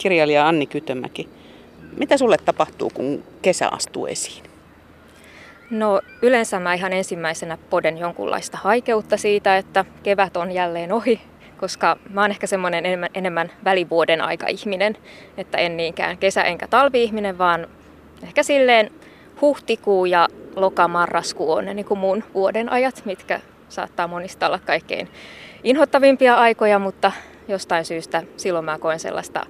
kirjailija Anni Kytömäki. Mitä sulle tapahtuu, kun kesä astuu esiin? No yleensä mä ihan ensimmäisenä poden jonkunlaista haikeutta siitä, että kevät on jälleen ohi, koska mä oon ehkä semmoinen enemmän, enemmän välivuoden aika-ihminen, että en niinkään kesä- enkä talvi-ihminen, vaan ehkä silleen huhtikuu ja loka-marraskuu on ne niin kuin mun vuoden ajat, mitkä saattaa monista olla kaikkein inhottavimpia aikoja, mutta jostain syystä silloin mä koen sellaista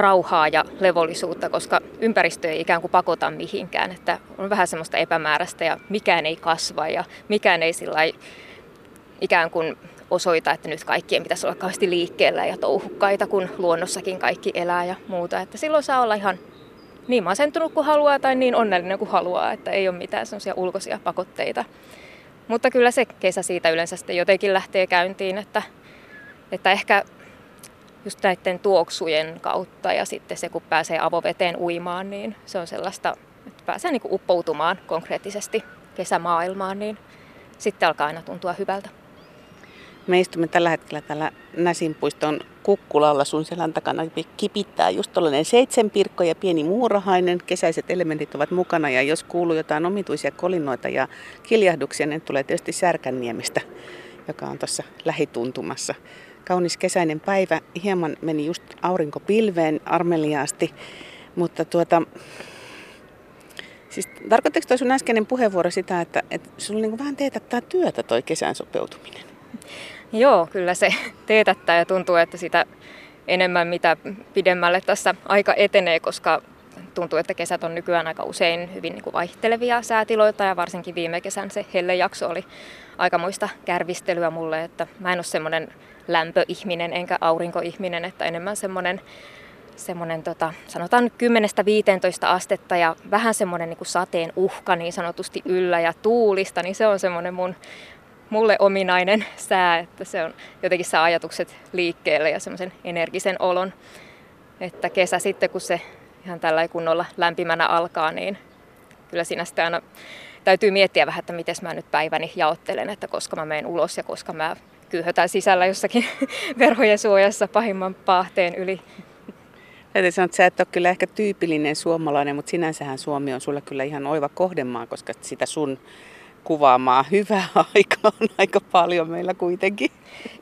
rauhaa ja levollisuutta, koska ympäristö ei ikään kuin pakota mihinkään, että on vähän semmoista epämääräistä ja mikään ei kasva ja mikään ei sillä ikään kuin osoita, että nyt kaikkien pitäisi olla kauheasti liikkeellä ja touhukkaita, kun luonnossakin kaikki elää ja muuta. Että silloin saa olla ihan niin masentunut kuin haluaa tai niin onnellinen kuin haluaa, että ei ole mitään semmoisia ulkoisia pakotteita. Mutta kyllä se kesä siitä yleensä sitten jotenkin lähtee käyntiin, että, että ehkä just näiden tuoksujen kautta ja sitten se, kun pääsee avoveteen uimaan, niin se on sellaista, että pääsee niin uppoutumaan konkreettisesti kesämaailmaan, niin sitten alkaa aina tuntua hyvältä. Me istumme tällä hetkellä täällä Näsinpuiston kukkulalla. Sun selän takana kipittää just tollainen seitsemänpirkko ja pieni muurahainen. Kesäiset elementit ovat mukana ja jos kuuluu jotain omituisia kolinoita ja kiljahduksia, niin tulee tietysti Särkänniemestä, joka on tuossa lähituntumassa. Kaunis kesäinen päivä. Hieman meni just aurinko pilveen armeliaasti, mutta tuota, Siis tarkoitteko toi sun äskeinen puheenvuoro sitä, että, että sulla niin vähän teetättää työtä toi kesän sopeutuminen? Joo, kyllä se teetättää ja tuntuu, että sitä enemmän mitä pidemmälle tässä aika etenee, koska tuntuu, että kesät on nykyään aika usein hyvin niin kuin vaihtelevia säätiloita ja varsinkin viime kesän se hellejakso oli aikamoista kärvistelyä mulle, että mä en ole semmoinen lämpöihminen enkä aurinkoihminen, että enemmän semmoinen semmoinen tota, sanotaan 10-15 astetta ja vähän semmoinen niin kuin sateen uhka niin sanotusti yllä ja tuulista, niin se on semmoinen mun mulle ominainen sää, että se on jotenkin saa ajatukset liikkeelle ja semmoisen energisen olon. Että kesä sitten, kun se ihan tällä kunnolla lämpimänä alkaa, niin kyllä siinä sitten aina täytyy miettiä vähän, että miten mä nyt päiväni jaottelen, että koska mä menen ulos ja koska mä kyyhötän sisällä jossakin verhojen suojassa pahimman paahteen yli. Täytyy sanoa, että sä et ole kyllä ehkä tyypillinen suomalainen, mutta sinänsähän Suomi on sulle kyllä ihan oiva kohdemaa, koska sitä sun kuvaamaan hyvää aikaa on aika paljon meillä kuitenkin.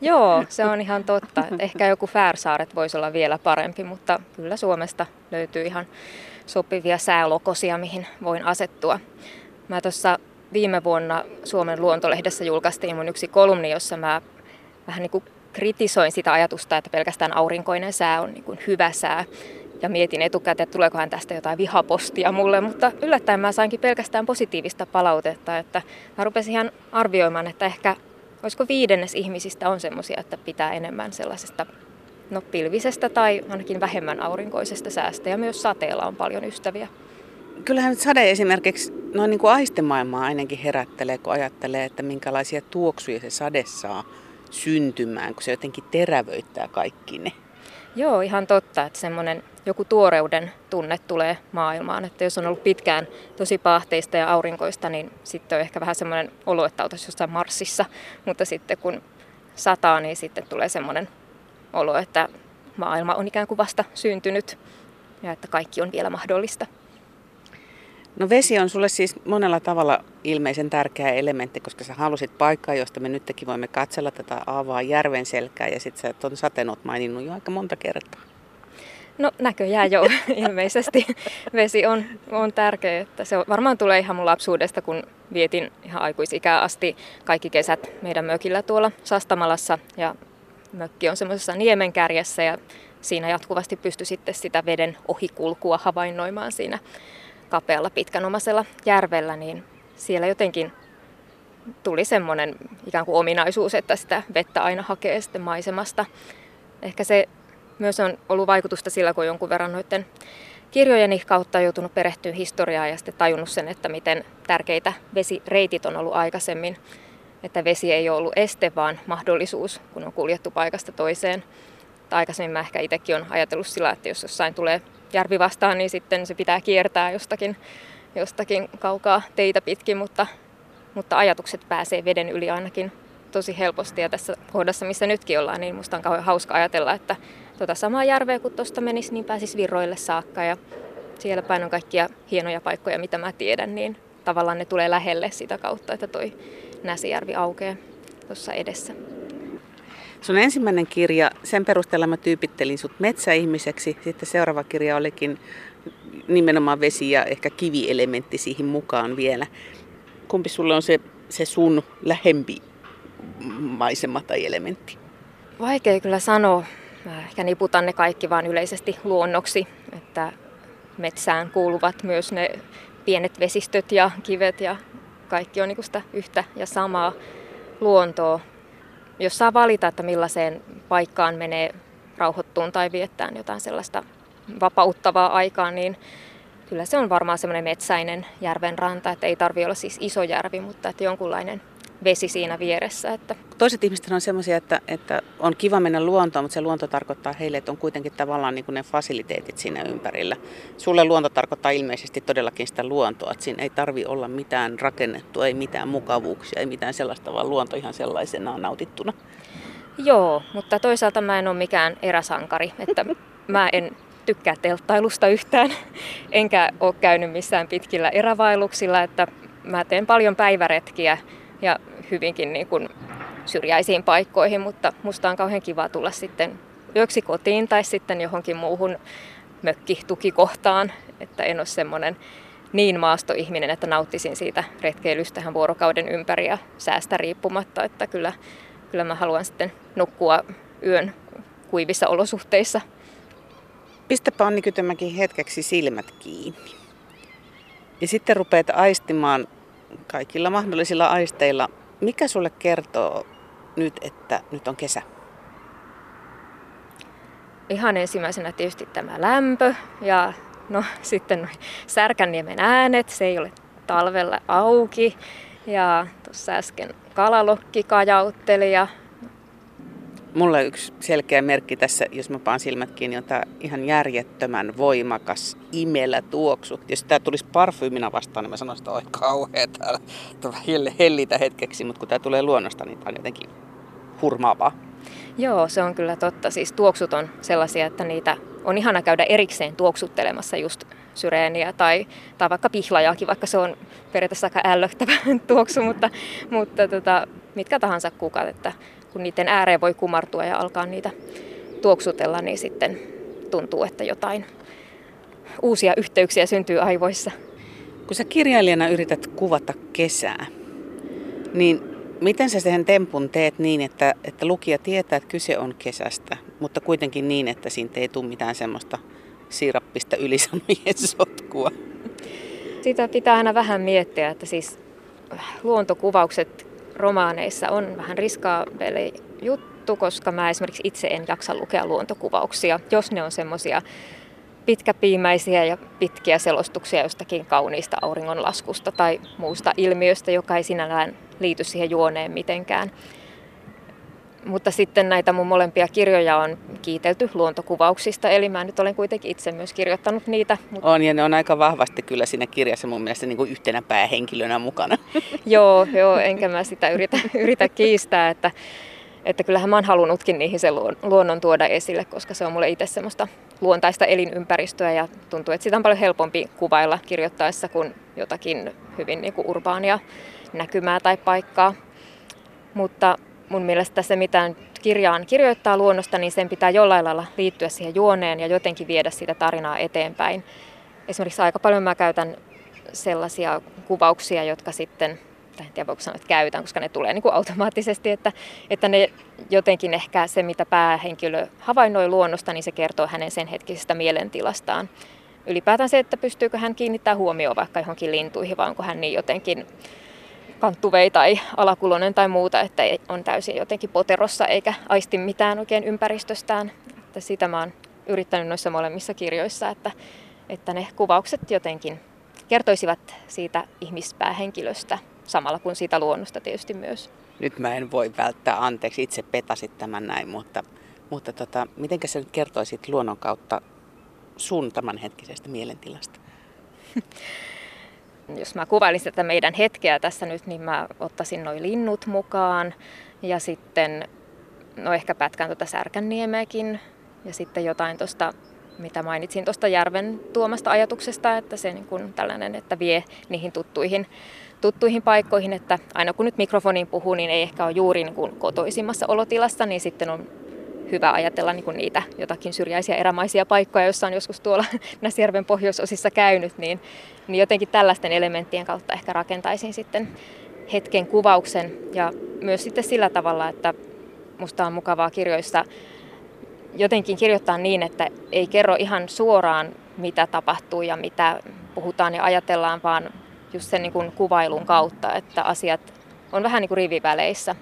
Joo, se on ihan totta. Ehkä joku Färsaaret voisi olla vielä parempi, mutta kyllä Suomesta löytyy ihan sopivia säälokosia, mihin voin asettua. Mä tuossa viime vuonna Suomen luontolehdessä julkaistiin mun yksi kolumni, jossa mä vähän niin kuin kritisoin sitä ajatusta, että pelkästään aurinkoinen sää on niin kuin hyvä sää ja mietin etukäteen, että tuleekohan tästä jotain vihapostia mulle, mutta yllättäen mä sainkin pelkästään positiivista palautetta, että mä rupesin ihan arvioimaan, että ehkä olisiko viidennes ihmisistä on semmoisia, että pitää enemmän sellaisesta no, pilvisestä tai ainakin vähemmän aurinkoisesta säästä ja myös sateella on paljon ystäviä. Kyllähän sade esimerkiksi noin niin kuin aistemaailmaa ainakin herättelee, kun ajattelee, että minkälaisia tuoksuja se sade saa syntymään, kun se jotenkin terävöittää kaikki ne. Joo, ihan totta, että semmoinen joku tuoreuden tunne tulee maailmaan. Että jos on ollut pitkään tosi paahteista ja aurinkoista, niin sitten on ehkä vähän semmoinen olo, että oltaisiin jossain Marsissa. Mutta sitten kun sataa, niin sitten tulee semmoinen olo, että maailma on ikään kuin vasta syntynyt ja että kaikki on vielä mahdollista. No vesi on sulle siis monella tavalla ilmeisen tärkeä elementti, koska sä halusit paikkaa, josta me nytkin voimme katsella tätä aavaa järven selkää ja sitten sä tuon sateen maininnut jo aika monta kertaa. No näköjään jo ilmeisesti. Vesi on, on tärkeä. Että se varmaan tulee ihan mun lapsuudesta, kun vietin ihan aikuisikää asti kaikki kesät meidän mökillä tuolla Sastamalassa. Ja mökki on semmoisessa niemenkärjessä ja siinä jatkuvasti pysty sitten sitä veden ohikulkua havainnoimaan siinä kapealla pitkänomaisella järvellä, niin siellä jotenkin tuli semmoinen ikään kuin ominaisuus, että sitä vettä aina hakee sitten maisemasta. Ehkä se myös on ollut vaikutusta sillä, kun jonkun verran noiden kirjojeni kautta joutunut perehtyä historiaa ja sitten tajunnut sen, että miten tärkeitä vesireitit on ollut aikaisemmin. Että vesi ei ole ollut este, vaan mahdollisuus, kun on kuljettu paikasta toiseen. Tai aikaisemmin mä ehkä itsekin olen ajatellut sillä, että jos jossain tulee järvi vastaan, niin sitten se pitää kiertää jostakin, jostakin kaukaa teitä pitkin, mutta, mutta ajatukset pääsee veden yli ainakin tosi helposti. Ja tässä kohdassa, missä nytkin ollaan, niin musta on kauhean hauska ajatella, että tota samaa järveä kun tuosta menisi, niin pääsisi virroille saakka ja siellä päin on kaikkia hienoja paikkoja, mitä mä tiedän, niin tavallaan ne tulee lähelle sitä kautta, että toi Näsijärvi aukeaa tuossa edessä. Sun ensimmäinen kirja, sen perusteella mä tyypittelin sut metsäihmiseksi. Sitten seuraava kirja olikin nimenomaan vesi ja ehkä kivielementti siihen mukaan vielä. Kumpi sulle on se, se sun lähempi maisema tai elementti? Vaikea kyllä sanoa. Mä ehkä niputan ne kaikki vaan yleisesti luonnoksi, että metsään kuuluvat myös ne pienet vesistöt ja kivet ja kaikki on niin sitä yhtä ja samaa luontoa. Jos saa valita, että millaiseen paikkaan menee rauhoittuun tai viettään jotain sellaista vapauttavaa aikaa, niin kyllä se on varmaan semmoinen metsäinen järven ranta, että ei tarvi olla siis iso järvi, mutta että jonkunlainen vesi siinä vieressä. Että... Toiset ihmiset on sellaisia, että, että on kiva mennä luontoon, mutta se luonto tarkoittaa heille, että on kuitenkin tavallaan niin kuin ne fasiliteetit siinä ympärillä. Sulle luonto tarkoittaa ilmeisesti todellakin sitä luontoa, että siinä ei tarvi olla mitään rakennettua, ei mitään mukavuuksia, ei mitään sellaista, vaan luonto ihan sellaisenaan nautittuna. Joo, mutta toisaalta mä en ole mikään eräsankari, että mä en tykkää telttailusta yhtään, enkä ole käynyt missään pitkillä erävailuksilla, että mä teen paljon päiväretkiä ja hyvinkin niin kuin syrjäisiin paikkoihin, mutta musta on kauhean kiva tulla sitten yöksi kotiin tai sitten johonkin muuhun mökkitukikohtaan, että en ole semmoinen niin maastoihminen, että nauttisin siitä retkeilystähän vuorokauden ympäri ja säästä riippumatta, että kyllä, kyllä mä haluan sitten nukkua yön kuivissa olosuhteissa. Pistäpä Anni Kytömäki hetkeksi silmät kiinni. Ja sitten rupeat aistimaan kaikilla mahdollisilla aisteilla. Mikä sulle kertoo nyt, että nyt on kesä? Ihan ensimmäisenä tietysti tämä lämpö ja no sitten Särkänniemen äänet, se ei ole talvella auki. Ja tuossa äsken kalalokki kajautteli ja Mulla yksi selkeä merkki tässä, jos mä paan silmät kiinni, on tämä ihan järjettömän voimakas imelä tuoksu. Jos tämä tulisi parfyymina vastaan, niin mä sanoisin, että oi kauhea täällä hellitä hetkeksi, mutta kun tämä tulee luonnosta, niin tämä on jotenkin hurmaavaa. Joo, se on kyllä totta. Siis tuoksut on sellaisia, että niitä on ihana käydä erikseen tuoksuttelemassa just syreeniä tai, tai vaikka pihlajaakin, vaikka se on periaatteessa aika ällöttävä tuoksu, mutta, mutta tota, mitkä tahansa kukat, että kun niiden ääreen voi kumartua ja alkaa niitä tuoksutella, niin sitten tuntuu, että jotain uusia yhteyksiä syntyy aivoissa. Kun sä kirjailijana yrität kuvata kesää, niin miten sä sen tempun teet niin, että, että lukija tietää, että kyse on kesästä, mutta kuitenkin niin, että siitä ei tule mitään semmoista siirappista ylisanojen sotkua? Sitä pitää aina vähän miettiä, että siis luontokuvaukset romaaneissa on vähän riskaabeli juttu, koska mä esimerkiksi itse en jaksa lukea luontokuvauksia, jos ne on semmoisia pitkäpiimäisiä ja pitkiä selostuksia jostakin kauniista auringonlaskusta tai muusta ilmiöstä, joka ei sinällään liity siihen juoneen mitenkään. Mutta sitten näitä mun molempia kirjoja on kiitelty luontokuvauksista, eli mä nyt olen kuitenkin itse myös kirjoittanut niitä. Mutta... On, ja ne on aika vahvasti kyllä siinä kirjassa mun mielestä niin kuin yhtenä päähenkilönä mukana. joo, joo, enkä mä sitä yritä, yritä kiistää, että, että kyllähän mä oon halunnutkin niihin sen luonnon tuoda esille, koska se on mulle itse semmoista luontaista elinympäristöä ja tuntuu, että sitä on paljon helpompi kuvailla kirjoittaessa kuin jotakin hyvin niin kuin urbaania näkymää tai paikkaa. Mutta mun mielestä se, mitä kirjaan kirjoittaa luonnosta, niin sen pitää jollain lailla liittyä siihen juoneen ja jotenkin viedä sitä tarinaa eteenpäin. Esimerkiksi aika paljon mä käytän sellaisia kuvauksia, jotka sitten, tai en tiedä voiko sanoa, että käytän, koska ne tulee niin kuin automaattisesti, että, että ne jotenkin ehkä se, mitä päähenkilö havainnoi luonnosta, niin se kertoo hänen sen hetkisestä mielentilastaan. Ylipäätään se, että pystyykö hän kiinnittää huomioon vaikka johonkin lintuihin, vai onko hän niin jotenkin kanttuvei tai alakulonen tai muuta, että on täysin jotenkin poterossa eikä aisti mitään oikein ympäristöstään. Että sitä mä oon yrittänyt noissa molemmissa kirjoissa, että, että ne kuvaukset jotenkin kertoisivat siitä ihmispäähenkilöstä samalla kuin siitä luonnosta tietysti myös. Nyt mä en voi välttää anteeksi, itse petasit tämän näin, mutta, mutta tota, miten sä nyt kertoisit luonnon kautta sun tämänhetkisestä mielentilasta? jos mä kuvailisin tätä meidän hetkeä tässä nyt, niin mä ottaisin noin linnut mukaan ja sitten no ehkä pätkän tuota Särkänniemeäkin ja sitten jotain tuosta, mitä mainitsin tuosta järven tuomasta ajatuksesta, että se niin kuin tällainen, että vie niihin tuttuihin, tuttuihin paikkoihin, että aina kun nyt mikrofoniin puhuu, niin ei ehkä ole juuri niin kuin kotoisimmassa olotilassa, niin sitten on hyvä ajatella niin kuin niitä jotakin syrjäisiä erämaisia paikkoja, joissa on joskus tuolla Näsjärven pohjoisosissa käynyt, niin, niin jotenkin tällaisten elementtien kautta ehkä rakentaisin sitten hetken kuvauksen ja myös sitten sillä tavalla, että musta on mukavaa kirjoissa jotenkin kirjoittaa niin, että ei kerro ihan suoraan, mitä tapahtuu ja mitä puhutaan ja ajatellaan, vaan just sen niin kuin kuvailun kautta, että asiat on vähän niin kuin riviväleissä.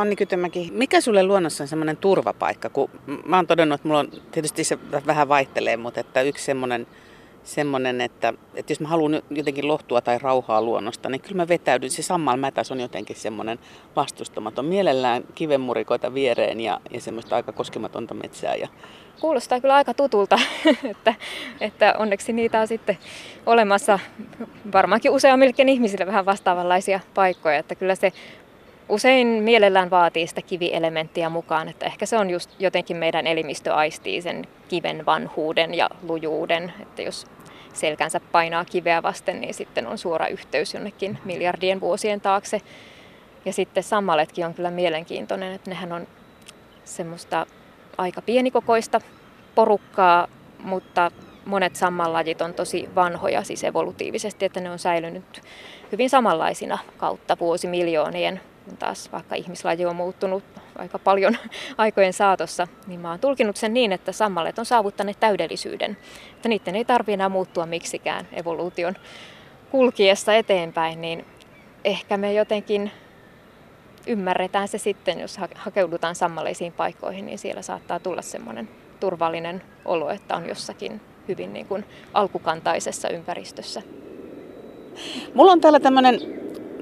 Anni Kytömäki, mikä sulle luonnossa on semmoinen turvapaikka? Kun mä oon todennut, että mulla on, tietysti se vähän vaihtelee, mutta että yksi semmoinen, semmoinen että, että jos mä haluan jotenkin lohtua tai rauhaa luonnosta, niin kyllä mä vetäydyn. Se Sammal Mätäs on jotenkin semmoinen vastustamaton. Mielellään kivenmurikoita viereen ja, ja semmoista aika koskematonta metsää. Ja... Kuulostaa kyllä aika tutulta, että, että onneksi niitä on sitten olemassa varmaankin useammillekin ihmisille vähän vastaavanlaisia paikkoja. Että kyllä se usein mielellään vaatii sitä kivielementtiä mukaan, että ehkä se on just jotenkin meidän elimistö aistii sen kiven vanhuuden ja lujuuden, että jos selkänsä painaa kiveä vasten, niin sitten on suora yhteys jonnekin miljardien vuosien taakse. Ja sitten sammaletkin on kyllä mielenkiintoinen, että nehän on semmoista aika pienikokoista porukkaa, mutta monet sammallajit on tosi vanhoja siis evolutiivisesti, että ne on säilynyt hyvin samanlaisina kautta vuosimiljoonien kun taas vaikka ihmislaji on muuttunut aika paljon aikojen saatossa, niin mä oon tulkinut sen niin, että sammalet on saavuttaneet täydellisyyden. Että niiden ei tarvitse enää muuttua miksikään evoluution kulkiessa eteenpäin, niin ehkä me jotenkin ymmärretään se sitten, jos hakeudutaan sammaleisiin paikkoihin, niin siellä saattaa tulla semmoinen turvallinen olo, että on jossakin hyvin niin kuin alkukantaisessa ympäristössä. Mulla on täällä tämmöinen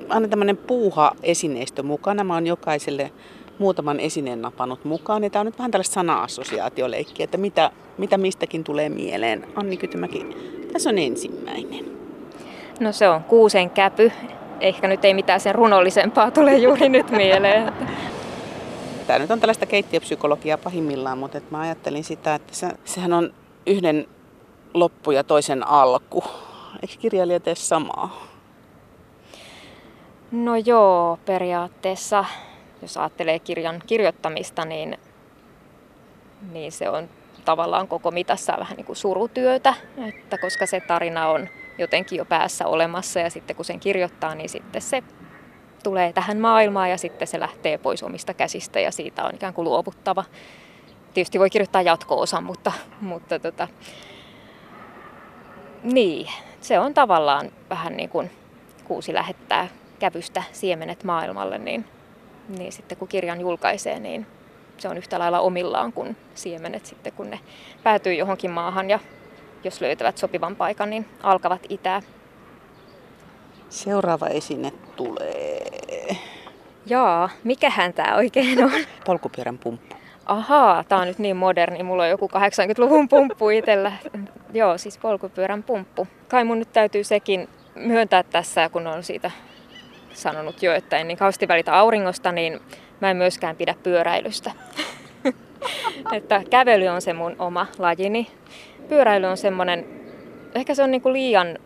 aina tämmöinen puuha-esineistö mukana. Mä oon jokaiselle muutaman esineen napannut mukaan. Ja tämä on nyt vähän tällaista sana-assosiaatioleikkiä, että mitä, mitä mistäkin tulee mieleen. Anni Kytymäki, tässä on ensimmäinen. No se on kuusen käpy. Ehkä nyt ei mitään sen runollisempaa tule juuri nyt mieleen. Tämä nyt on tällaista keittiöpsykologiaa pahimmillaan, mutta että mä ajattelin sitä, että se, sehän on yhden loppu ja toisen alku. Eikö kirjailija tee samaa? No joo, periaatteessa, jos ajattelee kirjan kirjoittamista, niin, niin se on tavallaan koko mitassa vähän niin kuin surutyötä, että koska se tarina on jotenkin jo päässä olemassa ja sitten kun sen kirjoittaa, niin sitten se tulee tähän maailmaan ja sitten se lähtee pois omista käsistä ja siitä on ikään kuin luovuttava. Tietysti voi kirjoittaa jatko-osan, mutta, mutta tota, niin, se on tavallaan vähän niin kuin kuusi lähettää kävystä siemenet maailmalle, niin, niin sitten kun kirjan julkaisee, niin se on yhtä lailla omillaan kuin siemenet sitten, kun ne päätyy johonkin maahan ja jos löytävät sopivan paikan, niin alkavat itää. Seuraava esine tulee. Jaa, mikähän tämä oikein on? Polkupyörän pumppu. Ahaa, tämä on nyt niin moderni. Mulla on joku 80-luvun pumppu itsellä. Joo, siis polkupyörän pumppu. Kai mun nyt täytyy sekin myöntää tässä, kun on siitä sanonut jo, että en niin kauheasti välitä auringosta, niin mä en myöskään pidä pyöräilystä. että kävely on se mun oma lajini. Pyöräily on semmoinen, ehkä se on niin kuin liian,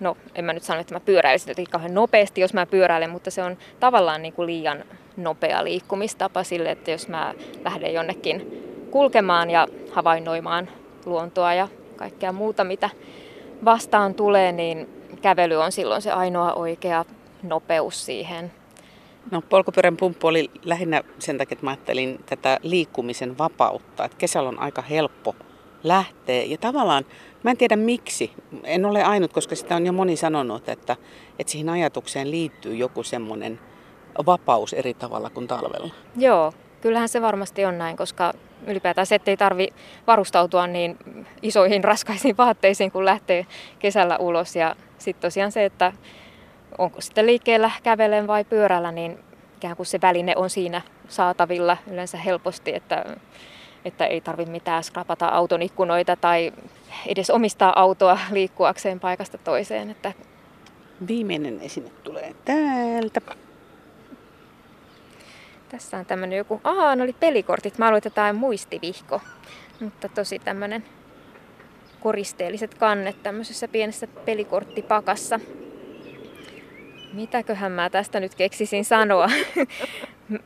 no en mä nyt sano, että mä pyöräilisin jotenkin kauhean nopeasti, jos mä pyöräilen, mutta se on tavallaan niin kuin liian nopea liikkumistapa sille, että jos mä lähden jonnekin kulkemaan ja havainnoimaan luontoa ja kaikkea muuta, mitä vastaan tulee, niin kävely on silloin se ainoa oikea nopeus siihen. No polkupyörän pumppu oli lähinnä sen takia, että mä ajattelin tätä liikkumisen vapautta. Että kesällä on aika helppo lähteä ja tavallaan Mä en tiedä miksi. En ole ainut, koska sitä on jo moni sanonut, että, että siihen ajatukseen liittyy joku semmoinen vapaus eri tavalla kuin talvella. Joo, kyllähän se varmasti on näin, koska ylipäätään se, ettei tarvi varustautua niin isoihin raskaisiin vaatteisiin, kun lähtee kesällä ulos. Ja sitten tosiaan se, että onko sitten liikkeellä, kävelen vai pyörällä, niin ikään kuin se väline on siinä saatavilla yleensä helposti, että, että ei tarvitse mitään skrapata auton ikkunoita tai edes omistaa autoa liikkuakseen paikasta toiseen. Että... Viimeinen esine tulee täältä. Tässä on tämmönen joku, ahaa, ne oli pelikortit. Mä aloin jotain muistivihko. Mutta tosi tämmönen koristeelliset kannet tämmöisessä pienessä pelikorttipakassa. Mitäköhän mä tästä nyt keksisin sanoa?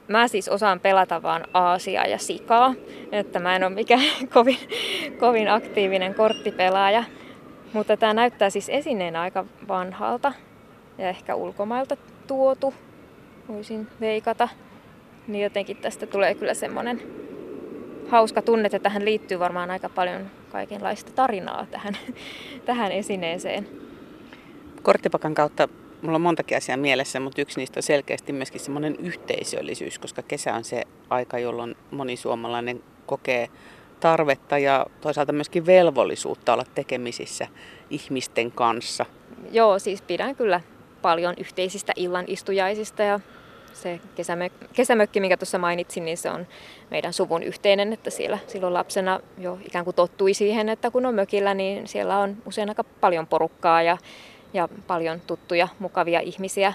Mä siis osaan pelata vaan Aasia ja Sikaa, että mä en ole mikään kovin, kovin aktiivinen korttipelaaja. Mutta tämä näyttää siis esineen aika vanhalta ja ehkä ulkomailta tuotu, voisin veikata. Niin jotenkin tästä tulee kyllä semmoinen hauska tunne, että tähän liittyy varmaan aika paljon kaikenlaista tarinaa tähän, tähän esineeseen. Korttipakan kautta mulla on montakin asiaa mielessä, mutta yksi niistä on selkeästi myöskin semmoinen yhteisöllisyys, koska kesä on se aika, jolloin moni suomalainen kokee tarvetta ja toisaalta myöskin velvollisuutta olla tekemisissä ihmisten kanssa. Joo, siis pidän kyllä paljon yhteisistä illanistujaisista ja se kesämö- kesämökki, minkä tuossa mainitsin, niin se on meidän suvun yhteinen, että siellä silloin lapsena jo ikään kuin tottui siihen, että kun on mökillä, niin siellä on usein aika paljon porukkaa ja, ja paljon tuttuja, mukavia ihmisiä.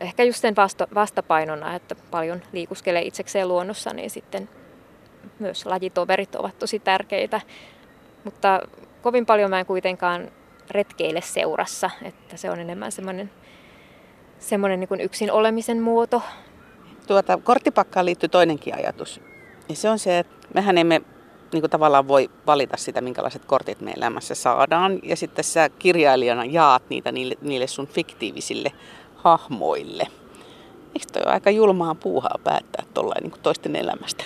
Ehkä just sen vasta- vastapainona, että paljon liikuskelee itsekseen luonnossa, niin sitten myös lajitoverit ovat tosi tärkeitä. Mutta kovin paljon mä en kuitenkaan retkeile seurassa, että se on enemmän semmoinen semmoinen niin yksin olemisen muoto. Tuota, korttipakkaan liittyy toinenkin ajatus. Ja se on se, että mehän emme niin kuin tavallaan voi valita sitä, minkälaiset kortit me elämässä saadaan. Ja sitten sä kirjailijana jaat niitä niille, niille sun fiktiivisille hahmoille. Eikö toi ole aika julmaa puuhaa päättää tuollain niin toisten elämästä?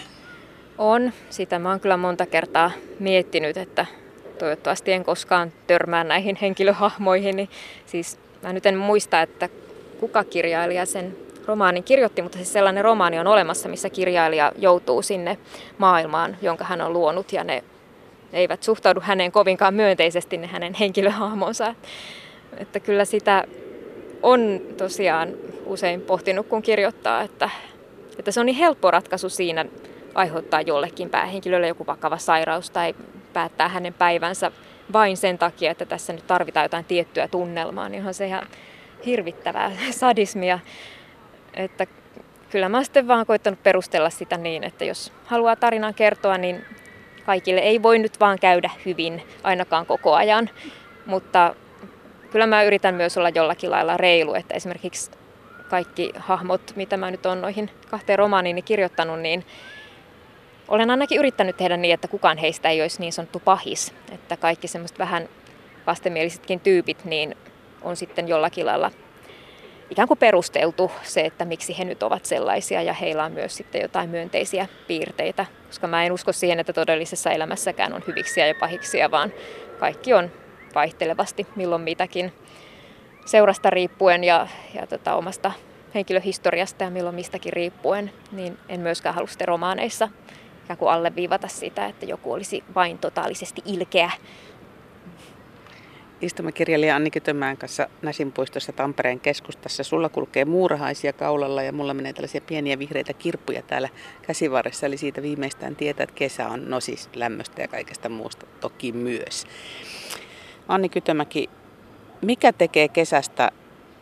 On. Sitä mä oon kyllä monta kertaa miettinyt, että toivottavasti en koskaan törmää näihin henkilöhahmoihin. Niin siis mä nyt en muista, että kuka kirjailija sen romaanin kirjoitti, mutta siis sellainen romaani on olemassa, missä kirjailija joutuu sinne maailmaan, jonka hän on luonut ja ne eivät suhtaudu häneen kovinkaan myönteisesti ne hänen henkilöhahmonsa. Että kyllä sitä on tosiaan usein pohtinut, kun kirjoittaa, että, että se on niin helppo ratkaisu siinä aiheuttaa jollekin päähenkilölle joku vakava sairaus tai päättää hänen päivänsä vain sen takia, että tässä nyt tarvitaan jotain tiettyä tunnelmaa, niin onhan se ihan hirvittävää sadismia. Että kyllä mä sitten vaan koittanut perustella sitä niin, että jos haluaa tarinan kertoa, niin kaikille ei voi nyt vaan käydä hyvin ainakaan koko ajan. Mutta kyllä mä yritän myös olla jollakin lailla reilu, että esimerkiksi kaikki hahmot, mitä mä nyt on noihin kahteen romaaniin kirjoittanut, niin olen ainakin yrittänyt tehdä niin, että kukaan heistä ei olisi niin sanottu pahis. Että kaikki semmoiset vähän vastenmielisetkin tyypit, niin on sitten jollakin lailla ikään kuin perusteltu se, että miksi he nyt ovat sellaisia ja heillä on myös sitten jotain myönteisiä piirteitä, koska mä en usko siihen, että todellisessa elämässäkään on hyviksiä ja pahiksia, vaan kaikki on vaihtelevasti milloin mitäkin seurasta riippuen ja, ja tota, omasta henkilöhistoriasta ja milloin mistäkin riippuen, niin en myöskään halua sitten romaaneissa alleviivata sitä, että joku olisi vain totaalisesti ilkeä Istumme kirjailija Anni Kytömään kanssa Näsinpuistossa Tampereen keskustassa. Sulla kulkee muurahaisia kaulalla ja mulla menee tällaisia pieniä vihreitä kirppuja täällä käsivarressa. Eli siitä viimeistään tietää, että kesä on no siis lämmöstä ja kaikesta muusta toki myös. Anni Kytömäki, mikä tekee kesästä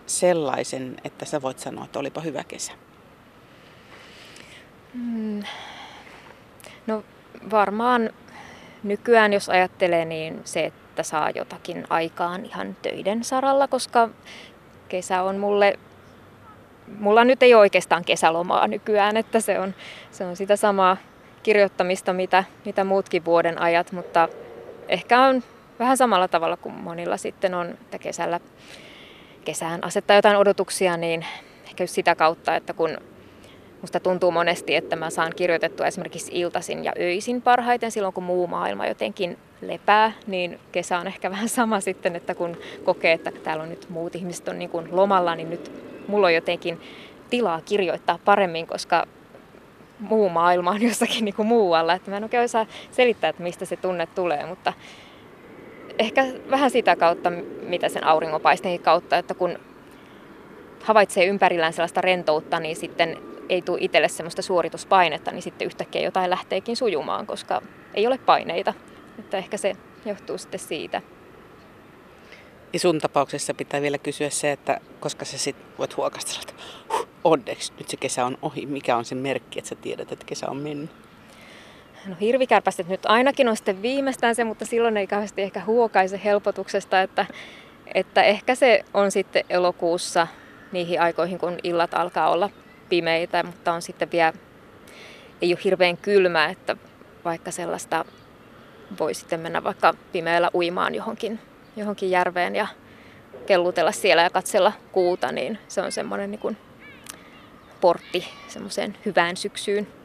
sellaisen, että sä voit sanoa, että olipa hyvä kesä? Mm. No varmaan nykyään, jos ajattelee, niin se, että että saa jotakin aikaan ihan töiden saralla, koska kesä on mulle, mulla nyt ei oikeastaan kesälomaa nykyään, että se on, se on sitä samaa kirjoittamista, mitä, mitä muutkin vuoden ajat, mutta ehkä on vähän samalla tavalla kuin monilla sitten on, että kesällä kesään asettaa jotain odotuksia, niin ehkä sitä kautta, että kun Musta tuntuu monesti, että mä saan kirjoitettua esimerkiksi iltasin ja öisin parhaiten silloin, kun muu maailma jotenkin lepää, niin kesä on ehkä vähän sama sitten, että kun kokee, että täällä on nyt muut ihmiset on niin kuin lomalla, niin nyt mulla on jotenkin tilaa kirjoittaa paremmin, koska muu maailma on jossakin niin kuin muualla. Että mä en oikein osaa selittää, että mistä se tunne tulee, mutta ehkä vähän sitä kautta, mitä sen auringonpaisteen kautta, että kun havaitsee ympärillään sellaista rentoutta, niin sitten ei tule itselle sellaista suorituspainetta, niin sitten yhtäkkiä jotain lähteekin sujumaan, koska ei ole paineita. Että ehkä se johtuu sitten siitä. Ja sun tapauksessa pitää vielä kysyä se, että koska sä sit voit huokastella, että huh, onneksi nyt se kesä on ohi? Mikä on se merkki, että sä tiedät, että kesä on mennyt? No hirvikärpästet nyt ainakin on sitten viimeistään se, mutta silloin ei kauheasti ehkä huokaise helpotuksesta, että, että ehkä se on sitten elokuussa niihin aikoihin, kun illat alkaa olla pimeitä, mutta on sitten vielä, ei ole hirveän kylmää, että vaikka sellaista voi sitten mennä vaikka pimeällä uimaan johonkin, johonkin järveen ja kellutella siellä ja katsella kuuta, niin se on semmoinen niin portti semmoiseen hyvään syksyyn.